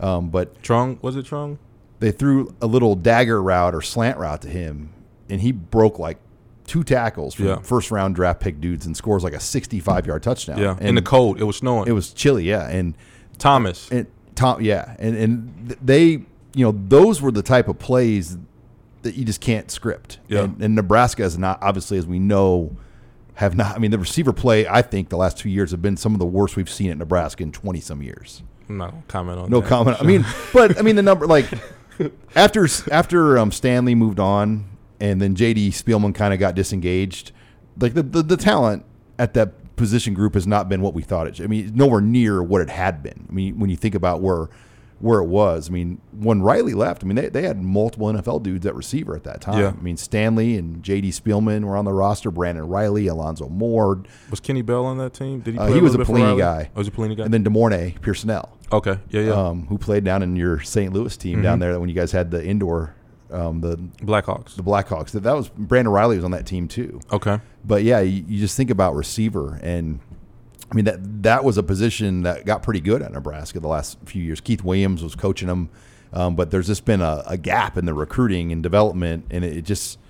um, but Trung was it Trung? they threw a little dagger route or slant route to him, and he broke like two tackles from Yeah. first round draft pick dudes and scores like a 65 yard touchdown. Yeah, and in the cold, it was snowing. It was chilly, yeah, and Thomas. and Tom, yeah, and and they, you know, those were the type of plays that you just can't script. Yeah. And, and Nebraska is not obviously, as we know, have not. I mean, the receiver play. I think the last two years have been some of the worst we've seen at Nebraska in twenty some years. Gonna comment on No that. comment. I mean, (laughs) but I mean the number like after after um, Stanley moved on, and then J.D. Spielman kind of got disengaged. Like the, the the talent at that position group has not been what we thought it. I mean, nowhere near what it had been. I mean, when you think about where where it was, I mean, when Reilly left, I mean, they, they had multiple NFL dudes at receiver at that time. Yeah. I mean, Stanley and J.D. Spielman were on the roster. Brandon Reilly, Alonzo Moore, Was Kenny Bell on that team? Did he? uh, Play he was a Pelini guy. Oh, was a Pelini guy? and then De'Mornay Pierson-El. okay, yeah, yeah. um, who played down in your St. Louis team down there when you guys had the indoor, um, the BattleHawks. the BattleHawks. That that was Brandon Reilly was on that team too. Okay. But yeah, you, you just think about receiver, and I mean that that was a position that got pretty good at Nebraska the last few years. Keith Williams was coaching them, um, but there's just been a, a gap in the recruiting and development, and it, just.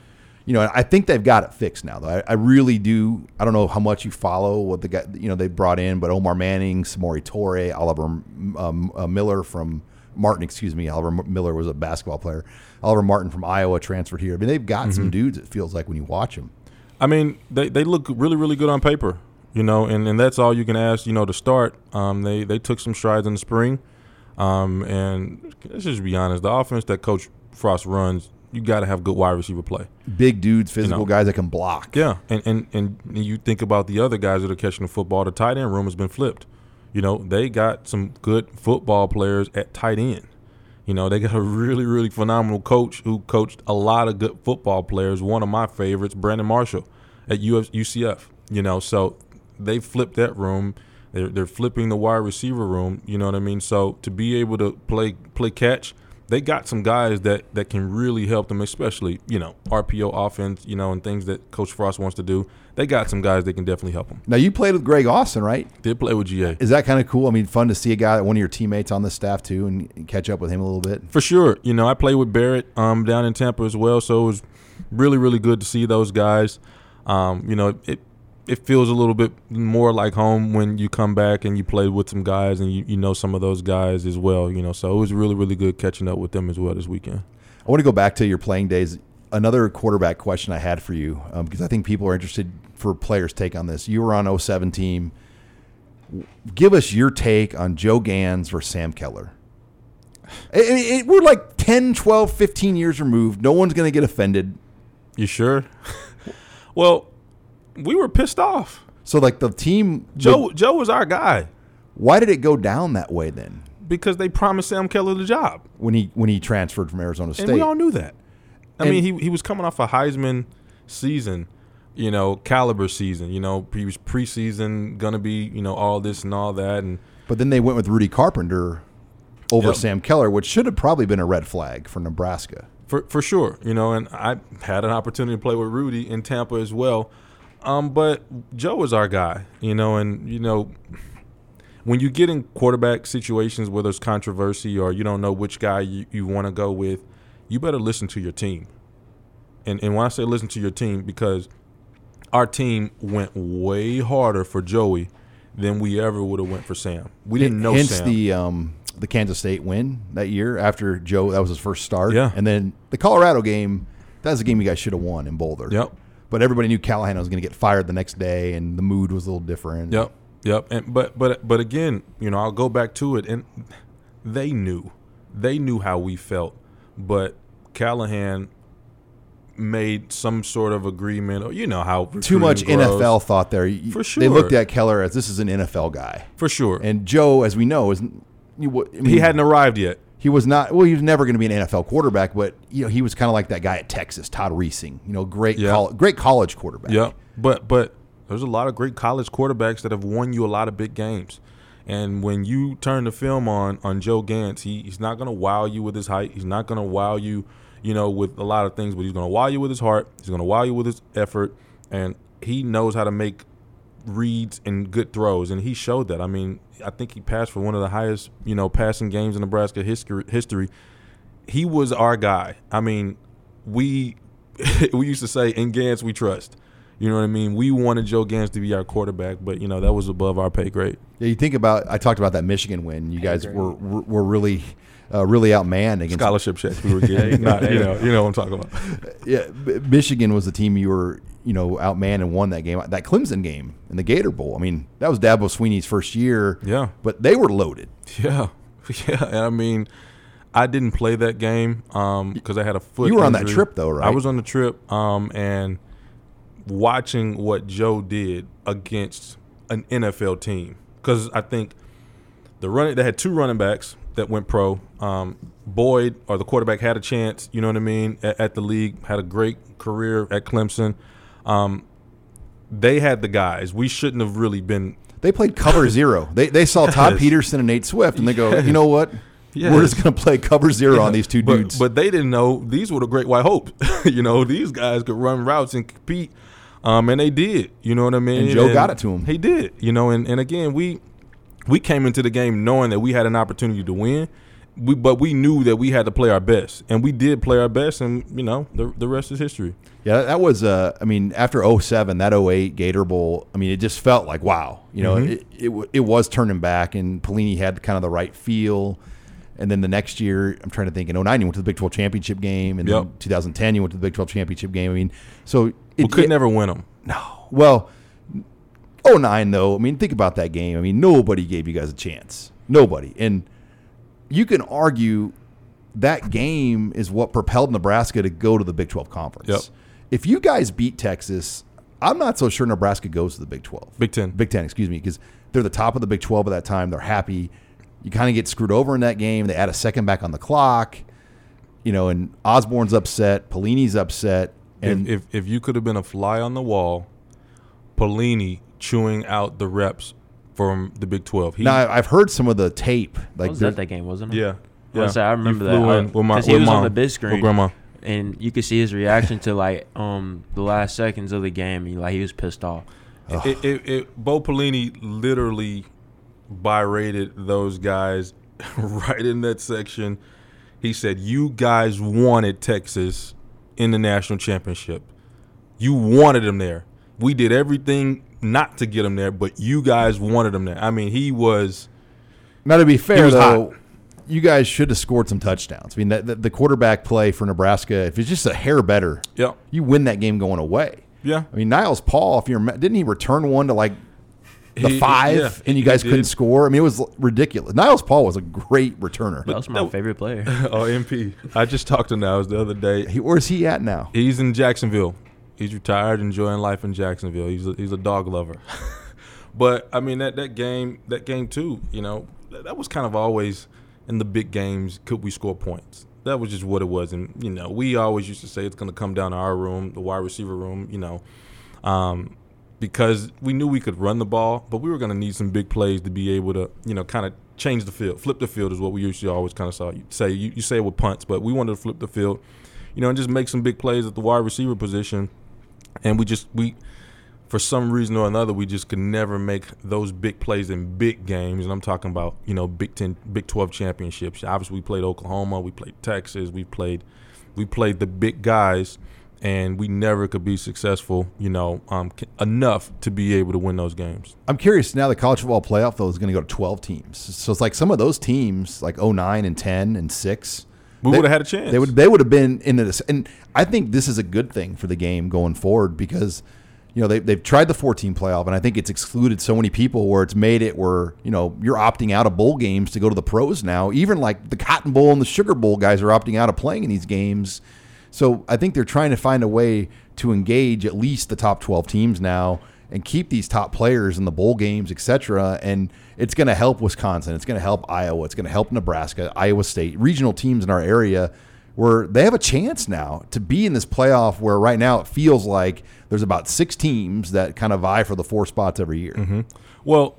You know, I think they've got it fixed now. Though I, I really do. I don't know how much you follow what the guy you know they brought in, but Omar Manning, Samori Touré, Oliver um, uh, Miller from Martin. Excuse me, Oliver Miller was a basketball player. Oliver Martin from Iowa transferred here. I mean, they've got some dudes. It feels like when you watch them. I mean, they, they look really, really good on paper, you know, and, and that's all you can ask, you know, to start. Um, they, they took some strides in the spring. Um, and let's just be honest, the offense that Coach Frost runs, you got to have good wide receiver play. Big dudes, physical know. guys that can block. Yeah, and, and and you think about the other guys that are catching the football. The tight end room has been flipped. You know, they got some good football players at tight end. You know, they got a really, really phenomenal coach who coached a lot of good football players. One of my favorites, Brandon Marshall, at UF, UCF. You know, so they flipped that room. They're, they're flipping the wide receiver room. You know what I mean? So to be able to play play catch, they got some guys that, that can really help them, especially you know RPO offense. You know, and things that Coach Frost wants to do. They got some guys that can definitely help them. Now you played with Greg Austin, right? Did play with GA. Is that kind of cool? I mean, fun to see a guy, one of your teammates on the staff too, and, catch up with him a little bit. For sure. You know, I played with Barrett um, down in Tampa as well, so it was really, really good to see those guys. Um, you know, it it feels a little bit more like home when you come back and you play with some guys and you, you know some of those guys as well. You know, so it was really, really good catching up with them as well this weekend. I want to go back to your playing days. Another quarterback question I had for you, um, because I think people are interested for players' take on this. You were on 07 team. Give us your take on Joe Ganz versus Sam Keller. I- I it- we're like 10, 12, 15 years removed. No one's going to get offended. You sure? (laughs) well, we were pissed off. So, like the team, Joe Joe was our guy. Why did it go down that way then? because they promised Sam Keller the job, When he when he transferred from Arizona State, and we all knew that. I And- mean, he he was coming off a Heisman season, you know, caliber season. You know, he was preseason, gonna be, you know, all this and all that, and but then they went with Rudy Carpenter over Yep. Sam Keller, which should have probably been a red flag for Nebraska. for for sure, you know, and I had an opportunity to play with Rudy in Tampa as well. Um, but Joe is our guy, you know, and you know, when you get in quarterback situations where there's controversy or you don't know which guy you, you want to go with, you better listen to your team. And and when I say listen to your team, because our team went way harder for Joey than we ever would have went for Sam. We didn't know Hence Sam. the um, the Kansas State win that year after Joe. That was his first start. Yeah. and then the Colorado game. That was a game you guys should have won in Boulder. Yep. But everybody knew Callahan was going to get fired the next day, and the mood was a little different. Yep, yep. And but but but again, you know, I'll go back to it, and they knew, they knew how we felt, but Callahan made some sort of agreement, or you know how Too much grows. NFL thought there. For They looked at Keller as this is an NFL guy, for sure. and Joe, as we know, is I mean, he hadn't arrived yet. He was not. Well, he was never going to be an NFL quarterback, but you know he was kind of like that guy at Texas, Todd Reesing. You know, great, Yeah. col- great college quarterback. Yeah, but but there's a lot of great college quarterbacks that have won you a lot of big games. And when you turn the film on on Joe Ganz, he, he's not going to wow you with his height. He's not going to wow you, you know, with a lot of things. But he's going to wow you with his heart. He's going to wow you with his effort, and he knows how to make reads and good throws. And he showed that. I mean, I think he passed for one of the highest, you know, passing games in Nebraska history. History. He was our guy. I mean, we (laughs) we used to say in Ganz we trust. You know what I mean? We wanted Joe Ganz to be our quarterback, but you know that was above our pay grade. Yeah, you think about. I talked about that Michigan win. You guys were were were really, uh, really outmanned against. Scholarship checks we were getting. Not, you know, you know what I'm talking about. (laughs) Yeah, Michigan was the team you were, you know, outmanned and won that game. That Clemson game in the Gator Bowl. I mean, that was Dabo Swinney's first year. Yeah. but they were loaded. (laughs) Yeah, yeah. And I mean, I didn't play that game because I had a foot. You were on that trip, though, right? I was on the trip, um, and watching what Joe did against an NFL team because I think the running they had two running backs that went pro. Um, Boyd or the quarterback had a chance. You know what I mean at, at the league. Had a great career at Clemson. Um, they had the guys. We shouldn't have really been They played cover zero. (laughs) They they saw Todd Yes. Peterson and Nate Swift, and they go, you know what? Yes. We're just going to play cover zero on these two but, dudes. But they didn't know these were the Great White Hope. (laughs) you know, these guys could run routes and compete, um, and they did. You know what I mean? And Joe got it to him. He did. You know, and, and again, we we came into the game knowing that we had an opportunity to win. We, but we knew that we had to play our best, and we did play our best, and you know the the rest is history. Yeah, that was. Uh, I mean, after 07, that 08 Gator Bowl. I mean, it just felt like wow. You know, it, it it was turning back, and Pelini had kind of the right feel. And then the next year, I'm trying to think. In 09, you went to the Big 12 championship game, and then Yep. 2010, you went to the Big 12 championship game. I mean, so it, We could it- never win them. No. Well, 09 though. I mean, think about that game. I mean, nobody gave you guys a chance. Nobody. And you can argue that game is what propelled Nebraska to go to the Big 12 conference. Yep. If you guys beat Texas, I'm not so sure Nebraska goes to the Big 12. Big Ten. Big 10, excuse me, because they're the top of the Big 12 at that time. They're happy. You kind of get screwed over in that game. They add a second back on the clock. You know, and Osborne's upset, Pelini's upset, and if, if if you could have been a fly on the wall, Pelini chewing out the reps from the Big Twelve. He, Now I- I've heard some of the tape. I Like was there- at that game, wasn't it? yeah, yeah. was say, I He remember flew that in with my because he with was on mom, the big with grandma. And you could see his reaction to like um the last seconds of the game. He, like he was pissed off. It, it, it, Bo Pelini literally berated those guys (laughs) right in that section. He said, "You guys wanted Texas in the national championship. You wanted them there. We did everything not to get them there, but you guys wanted them there." I mean, he was. now to be fair though, hot. You guys should have scored some touchdowns. I mean, that, that- the quarterback play for Nebraska, if it's just a hair better, Yeah, you win that game going away. yeah. I mean, Niles Paul, if you remember, didn't he return one to like the He- five, yeah, and you guys did. couldn't score? I mean, it was ridiculous. Niles Paul was a great returner. That was my no- favorite player. (laughs) Oh, MP. I just talked to Niles the other day. He, where's he at now? He's in Jacksonville. He's retired, enjoying life in Jacksonville. He's a, he's a dog lover. (laughs) But I mean that that game that game too, you know, that, that was kind of always in the big games. Could we score points? That was just what it was, and you know, we always used to say it's going to come down to our room, the wide receiver room, you know, um, because we knew we could run the ball, but we were going to need some big plays to be able to, you know, kind of change the field, flip the field is what we usually always kind of saw you say. You, you say it with punts, but we wanted to flip the field, you know, and just make some big plays at the wide receiver position, and we just we for some reason or another, we just could never make those big plays in big games. And I'm talking about, you know, Big Ten, Big 12 championships. Obviously, we played Oklahoma, we played Texas, we played, we played the big guys, and we never could be successful, you know, um, enough to be able to win those games. I'm curious now. The college football playoff though is going to go to 12 teams, so it's like some of those teams, like 09 and 10 and six. We would have had a chance. They would. They would have been in this, and I think this is a good thing for the game going forward because you know, they, they've tried the 14 playoff, and I think it's excluded so many people where it's made it where, you know, you're opting out of bowl games to go to the pros now. Even like the Cotton Bowl and the Sugar Bowl guys are opting out of playing in these games. So I think they're trying to find a way to engage at least the top 12 teams now and keep these top players in the bowl games, et cetera. And it's going to help Wisconsin. It's going to help Iowa. It's going to help Nebraska, Iowa State, regional teams in our area where they have a chance now to be in this playoff where right now it feels like there's about six teams that kind of vie for the four spots every year. Mm-hmm. Well,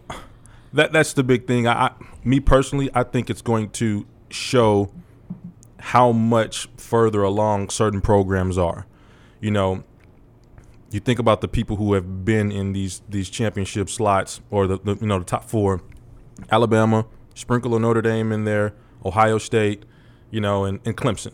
that that's the big thing. I, I, me personally, I think it's going to show how much further along certain programs are. You know, you think about the people who have been in these these championship slots or the, the you know the top four, Alabama, sprinkle of Notre Dame in there, Ohio State, you know, and, and Clemson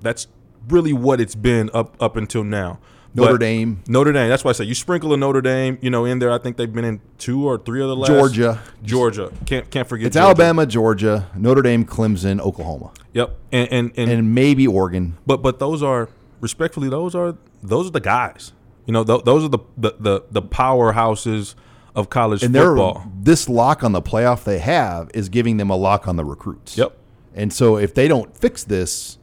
that's really what it's been up up until now. Notre but Dame. Notre Dame. That's why I say you sprinkle a Notre Dame, you know, in there. I think they've been in two or three of the last. Georgia. Georgia. Can't can't forget. It's Georgia. Alabama, Georgia, Notre Dame, Clemson, Oklahoma. Yep. And and, and and maybe Oregon. But but those are respectfully those are those are the guys. You know, th- those are the, the the the powerhouses of college and football. This lock on the playoff they have is giving them a lock on the recruits. Yep. And so if they don't fix this,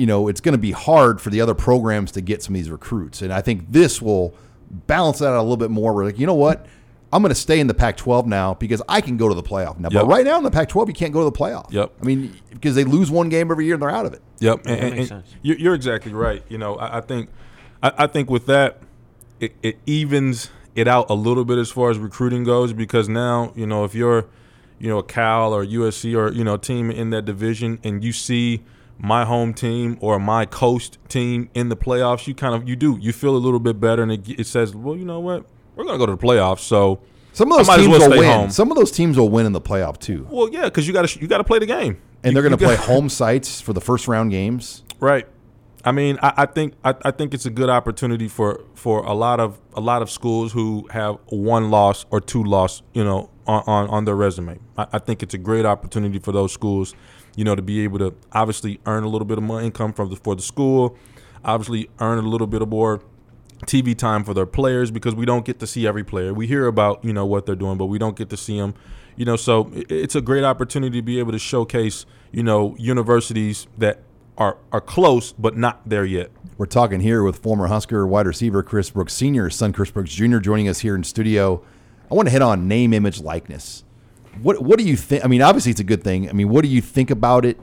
you know, it's going to be hard for the other programs to get some of these recruits. And I think this will balance that out a little bit more. We're like, you know what? I'm going to stay in the Pac-12 now because I can go to the playoff now. Yep. But right now in the Pac-12, you can't go to the playoff. Yep. I mean, because they lose one game every year and they're out of it. Yep. And, and, and you're exactly right. You know, I, I think, I, I, think with that, it, it evens it out a little bit as far as recruiting goes because now, you know, if you're, you know, a Cal or USC or you know, a team in that division and you see my home team or my coast team in the playoffs, you kind of you do you feel a little bit better, and it, it says, well, you know what, we're gonna go to the playoffs, so some of those teams well will win. Home. Some of those teams will win in the playoff too. Well, yeah, because you got to you got to play the game, and you, they're going to play home sites for the first round games. (laughs) Right. I mean, I, I think I, I, think it's a good opportunity for, for a lot of a lot of schools who have one loss or two loss, you know, on, on, on their resume. I, I, think it's a great opportunity for those schools you know, to be able to obviously earn a little bit of more income from the, for the school, obviously earn a little bit of more TV time for their players because we don't get to see every player. We hear about you know what they're doing, but we don't get to see them. You know, so it's a great opportunity to be able to showcase you know universities that are are close but not there yet. We're talking here with former Husker wide receiver Chris Brooks Sr., son Chris Brooks Jr. joining us here in studio. I want to hit on name, image, likeness what what do you think? I mean, obviously it's a good thing. I mean, what do you think about it?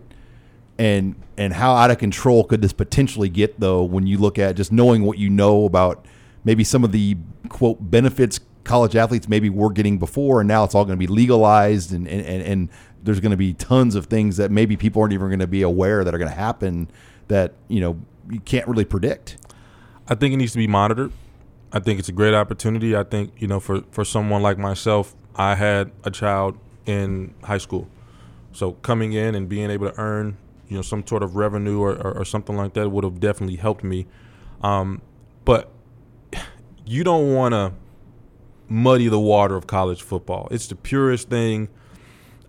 And and how out of control could this potentially get though when you look at just knowing what you know about maybe some of the quote benefits college athletes maybe were getting before and now it's all going to be legalized and and, and, and there's going to be tons of things that maybe people aren't even going to be aware that are going to happen that you know you can't really predict. I think it needs to be monitored. I think it's a great opportunity. I think you know for for someone like myself, I had a child in high school. So coming in and being able to earn, you know, some sort of revenue or, or, or something like that would have definitely helped me. Um, but you don't want to muddy the water of college football. It's the purest thing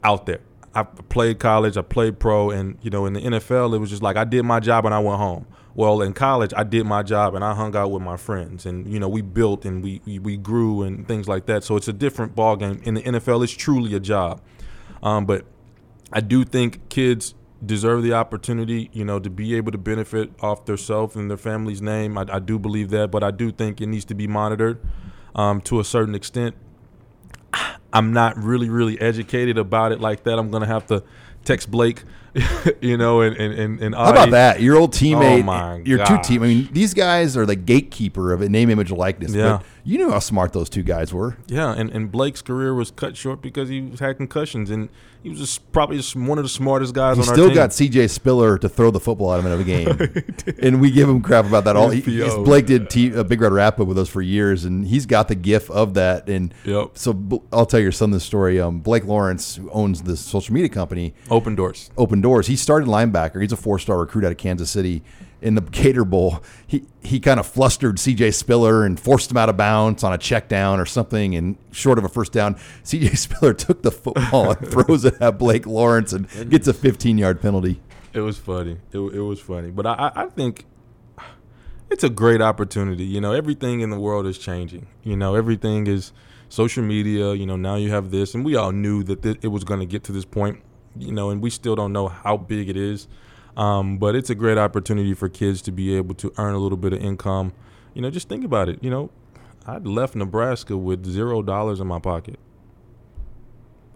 out there. I played college, I played pro, and you know, in the NFL, it was just like I did my job and I went home. Well, in college, I did my job and I hung out with my friends, and you know, we built and we we, we grew and things like that. So it's a different ball game. In the NFL, it's truly a job. Um, but I do think kids deserve the opportunity, you know, to be able to benefit off themselves and their family's name. I, I, do believe that, but I do think it needs to be monitored um, to a certain extent. I'm not really really educated about it like that. I'm gonna have to text Blake, (laughs) you know, and and and, and How about that? Your old teammate, Oh your two team. I mean, these guys are the gatekeeper of a name, image, likeness. Yeah. But you knew how smart those two guys were. Yeah, and, and Blake's career was cut short because he had concussions, and he was just probably just one of the smartest guys He on our still team. got C.J. Spiller to throw the football at him in a game, (laughs) and we give him crap about that. All he, Blake did T, uh, Big Red Rapid with us for years, and he's got the gift of that. And Yep. so I'll tell your son this story. Um, Blake Lawrence, who owns this social media company, Opendorse. open doors. He started linebacker. He's a four star recruit out of Kansas City. In the Gator Bowl, he he kind of flustered CJ Spiller and forced him out of bounds on a check down or something, and short of a first down, (laughs) CJ Spiller took the football and (laughs) throws it at Blake Lawrence and gets a 15 yard penalty. It was funny. It, it was funny, but I, I I think it's a great opportunity. You know, everything in the world is changing. You know, everything is social media. You know, now you have this, and we all knew that th- it was going to get to this point. You know, and we still don't know how big it is. Um, but it's a great opportunity for kids to be able to earn a little bit of income. You know, just think about it. You know, I left Nebraska with zero dollars in my pocket.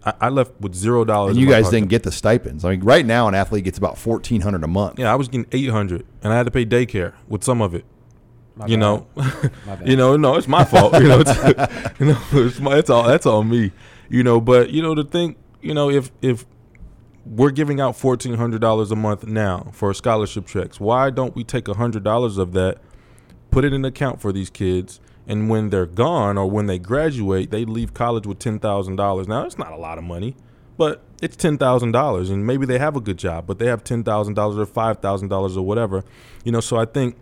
I, I left with zero dollars. And in you my guys pocket. didn't get the stipends. I mean, right now an athlete gets about 1400 a month. Yeah, I was getting eight hundred, and I had to pay daycare with some of it. My you bad. know, (laughs) you know, no, it's my fault. You know, it's, (laughs) you know, it's my, it's all that's all me. You know, but you know, to think, you know, if if we're giving out fourteen hundred dollars a month now for scholarship checks, why don't we take hundred dollars of that, put it in account for these kids, and when they're gone or when they graduate, they leave college with ten thousand dollars. Now, it's not a lot of money, but it's ten thousand dollars, and maybe they have a good job, but they have ten thousand dollars or five thousand dollars or whatever. You know, so I think,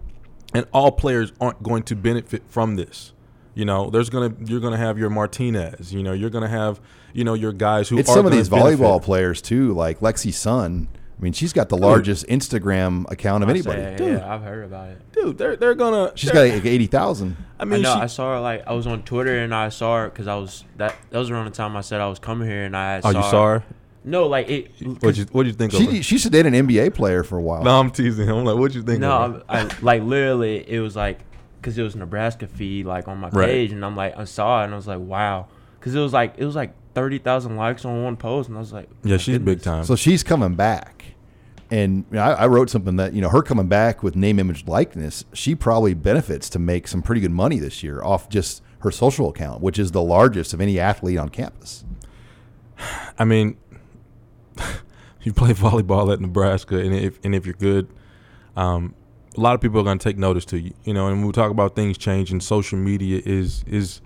and all players aren't going to benefit from this. You know, there's gonna you're gonna have your Martinez. You know, you're gonna have you know your guys who It's are some of gonna these volleyball players too, like Lexi Sun. I mean, she's got the largest Instagram account of I anybody. say, Dude. yeah, I've heard about it. dude. They're they're gonna. She's they're- got like 80,000. I I mean, know. she, I saw her like I was on Twitter and I saw her because I was that that was around the time I said I was coming here and I. oh, you saw her? No, like it. What you what you think of She, her? she used to date an NBA player for a while. No, I'm teasing. Him. I'm like, what you think? No, of her? I, like literally, it was like because it was Nebraska feed like on my Right. page, and I'm like, I saw it, and I was like, wow, because it was like it was like thirty thousand likes on one post, and I was like, yeah, my she's big time. So she's coming back. And you know, I, I wrote something that, you know, her coming back with name, image, likeness, she probably benefits to make some pretty good money this year off just her social account, which is the largest of any athlete on campus. I mean, (laughs) you play volleyball at Nebraska, and if and if you're good, um, a lot of people are going to take notice to you. You know, and we talk about things changing, social media is is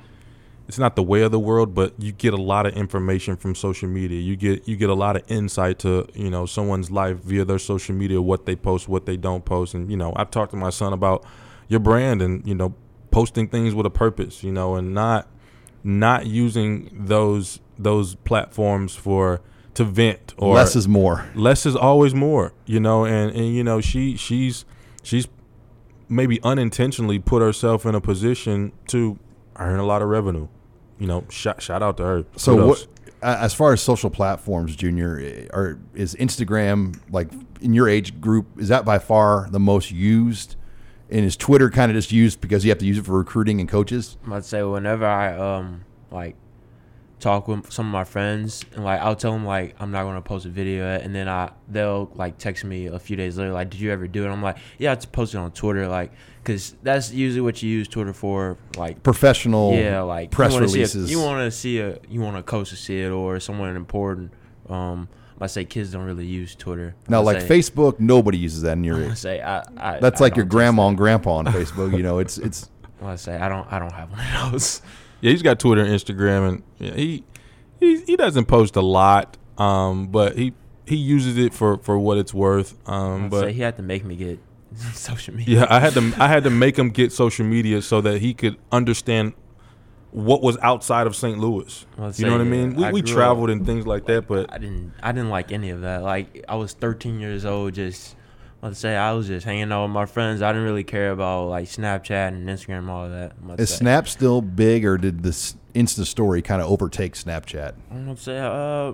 it's not the way of the world, but you get a lot of information from social media. You get you get a lot of insight to you know someone's life via their social media, what they post, what they don't post, and you know I've talked to my son about your brand and you know posting things with a purpose, you know, and not not using those those platforms for to vent or Less is more. less is always more you know and and you know she she's she's maybe unintentionally put herself in a position to earn a lot of revenue you know shout, shout out to her So Kudos. what, as far as social platforms, Junior, eh, are is Instagram like in your age group? Is that by far the most used? And is Twitter kind of just used because you have to use it for recruiting and coaches? I'd say whenever I um like talk with some of my friends and like I'll tell them like I'm not gonna post a video and then I they'll like text me a few days later like did you ever do it? I'm like yeah I just posted on Twitter like because that's usually what you use Twitter for like Professional, yeah like press you see a- releases. you want to see a you want a coach to see it or someone important. Um, I say kids don't really use Twitter. now, like say, Facebook, nobody uses that in your age. say I, I That's I like your grandma and grandpa on Facebook. You know, it's it's (laughs) I say I don't I don't have one of those. Yeah he's got twitter and instagram and yeah, he he he doesn't post a lot um but he he uses it for for what it's worth um but say he had to make me get (laughs) social media. Yeah, I had to I had to make him get social media so that he could understand what was outside of St. Louis. You know what I mean? We, I we traveled up- and things like that, but I didn't I didn't like any of that. Like I was 13 years old, just let's say I was just hanging out with my friends. I didn't really care about like Snapchat and Instagram and all of that. Is say. Snap still big, or did this Insta story kind of overtake Snapchat? I'm gonna say uh,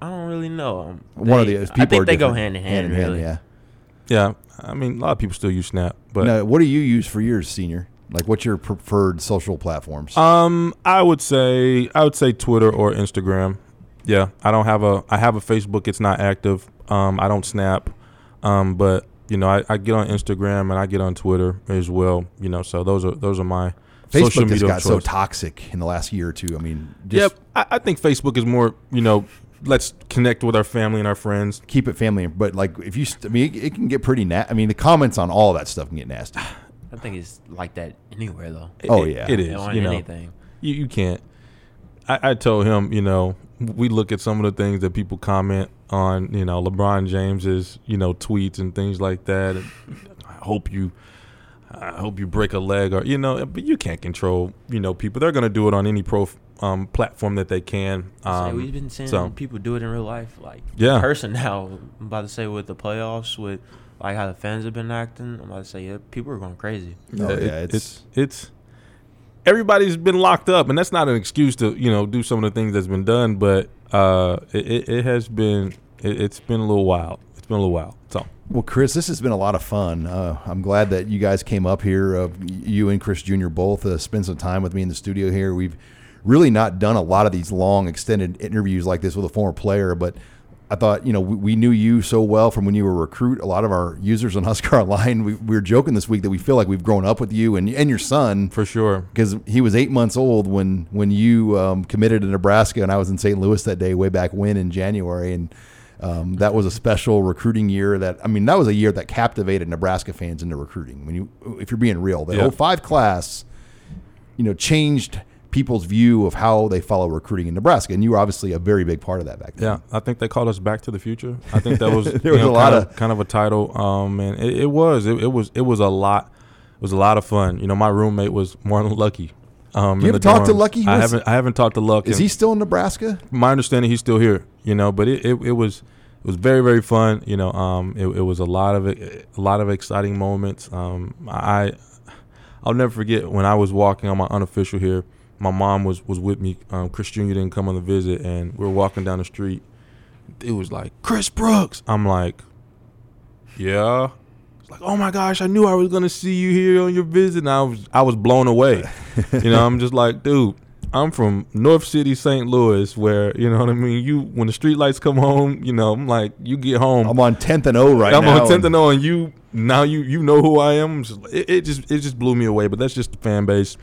I don't really know. Um, One of they- the I people think are they go hand in hand. in really. yeah. yeah, I mean a lot of people still use Snap, but now, what do you use for yours, senior? Like, what's your preferred social platforms? Um, I would say I would say Twitter or Instagram. Yeah, I don't have a I have a Facebook. It's not active. Um, I don't snap. Um, but you know, I, I get on Instagram and I get on Twitter as well. You know, so those are those are my Facebook has media got so toxic in the last year or two. I mean, just Yep, I, I think Facebook is more. You know, let's connect with our family and our friends. keep it family. But like, if you, I mean, it, it can get pretty. Na- I mean, the comments on all that stuff can get nasty. I think it's like that anywhere though. Oh, It- yeah. it is. you know, anything. you, you can't. I, I told him, you know, we look at some of the things that people comment on, you know, LeBron James's, you know, tweets and things like that. And I hope you, I hope you break a leg or, you know, but you can't control, you know, people. They're gonna do it on any pro um, platform that they can. Say, Um, we've been seeing so- people do it in real life, like Yeah. in person now. I'm about to say with the playoffs, with like how the fans have been acting. I'm about to say yeah, people are going crazy. Oh, it- yeah, it's, it's- it's everybody's been locked up, and that's not an excuse to you know do some of the things that's been done, but uh, it, it, has been it, it's been a little wild. It's been a little while. So Well, Chris, this has been a lot of fun. Uh, I'm glad that you guys came up here. Uh, you and Chris Jr. both uh, spend some time with me in the studio here. We've really not done a lot of these long, extended interviews like this with a former player, but I thought, you know, we, we knew you so well from when you were a recruit. A lot of our users on (laughs) Husker Online, we, we were joking this week that we feel like we've grown up with you and, and your son for sure, because he was eight months old when when you um, committed to Nebraska, and I was in St. Louis that day, way back when in January, and um, that was a special recruiting year. That I mean, that was a year that captivated Nebraska fans into recruiting. When you, if you're being real, the Yeah. 05 class, you know, changed people's view of how they follow recruiting in Nebraska, and you were obviously a very big part of that back then. yeah. I think they called us Back to the Future. I think that was (laughs) There was know, a lot kind of- kind of a title. Um, and it, it was it, it was it was a lot. It was a lot of fun. You know, my roommate was Marlon Lucky. Um, You the talked to dorms. Lucky? I haven't. I haven't talked to Luck. Is he still in Nebraska? my understanding he's still here you know but it, it, it was it was very very fun you know um it, it was a lot of a lot of exciting moments um i i'll never forget when i was walking on my unofficial here my mom was was with me um chris jr didn't come on the visit and we were walking down the street. It was like chris brooks. I'm like yeah. It's like oh my gosh i knew i was gonna see you here on your visit. And i was i was blown away. You know i'm just like dude i'm from north city st louis where you know what i mean? You when the street lights come home you know i'm like you get home. I'm on 10th and O right now. I'm on 10th and- and 0 and you now you you know who I am. It, it just it just blew me away but that's just the fan base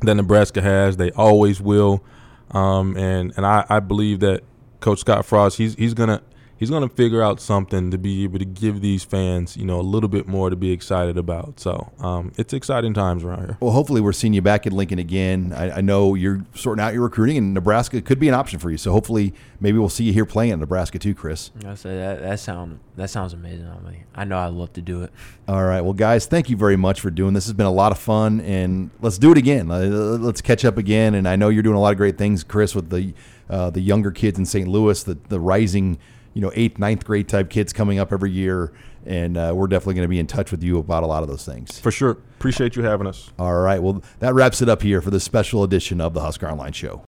that Nebraska has. They always will. Um and and I I believe that coach Scott Frost he's he's to he's going to figure out something to be able to give these fans you know a little bit more to be excited about so um it's exciting times around here Well, hopefully we're seeing you back in Lincoln again. I, I know you're sorting out your recruiting, and Nebraska could be an option for you. So hopefully, maybe we'll see you here playing in Nebraska too, Chris. I say that that sound that sounds amazing. I mean, I know I'd love to do it. All right, well, guys, thank you very much for doing this. Has been a lot of fun, and let's do it again. Uh, Let's catch up again. And I know you're doing a lot of great things, Chris, with the uh, the younger kids in St. Louis, the the rising, you know, eighth, ninth grade type kids coming up every year. And uh, we're definitely going to be in touch with you about a lot of those things. for sure appreciate you having us All right, well, that wraps it up here for this special edition of the Husker Online Show.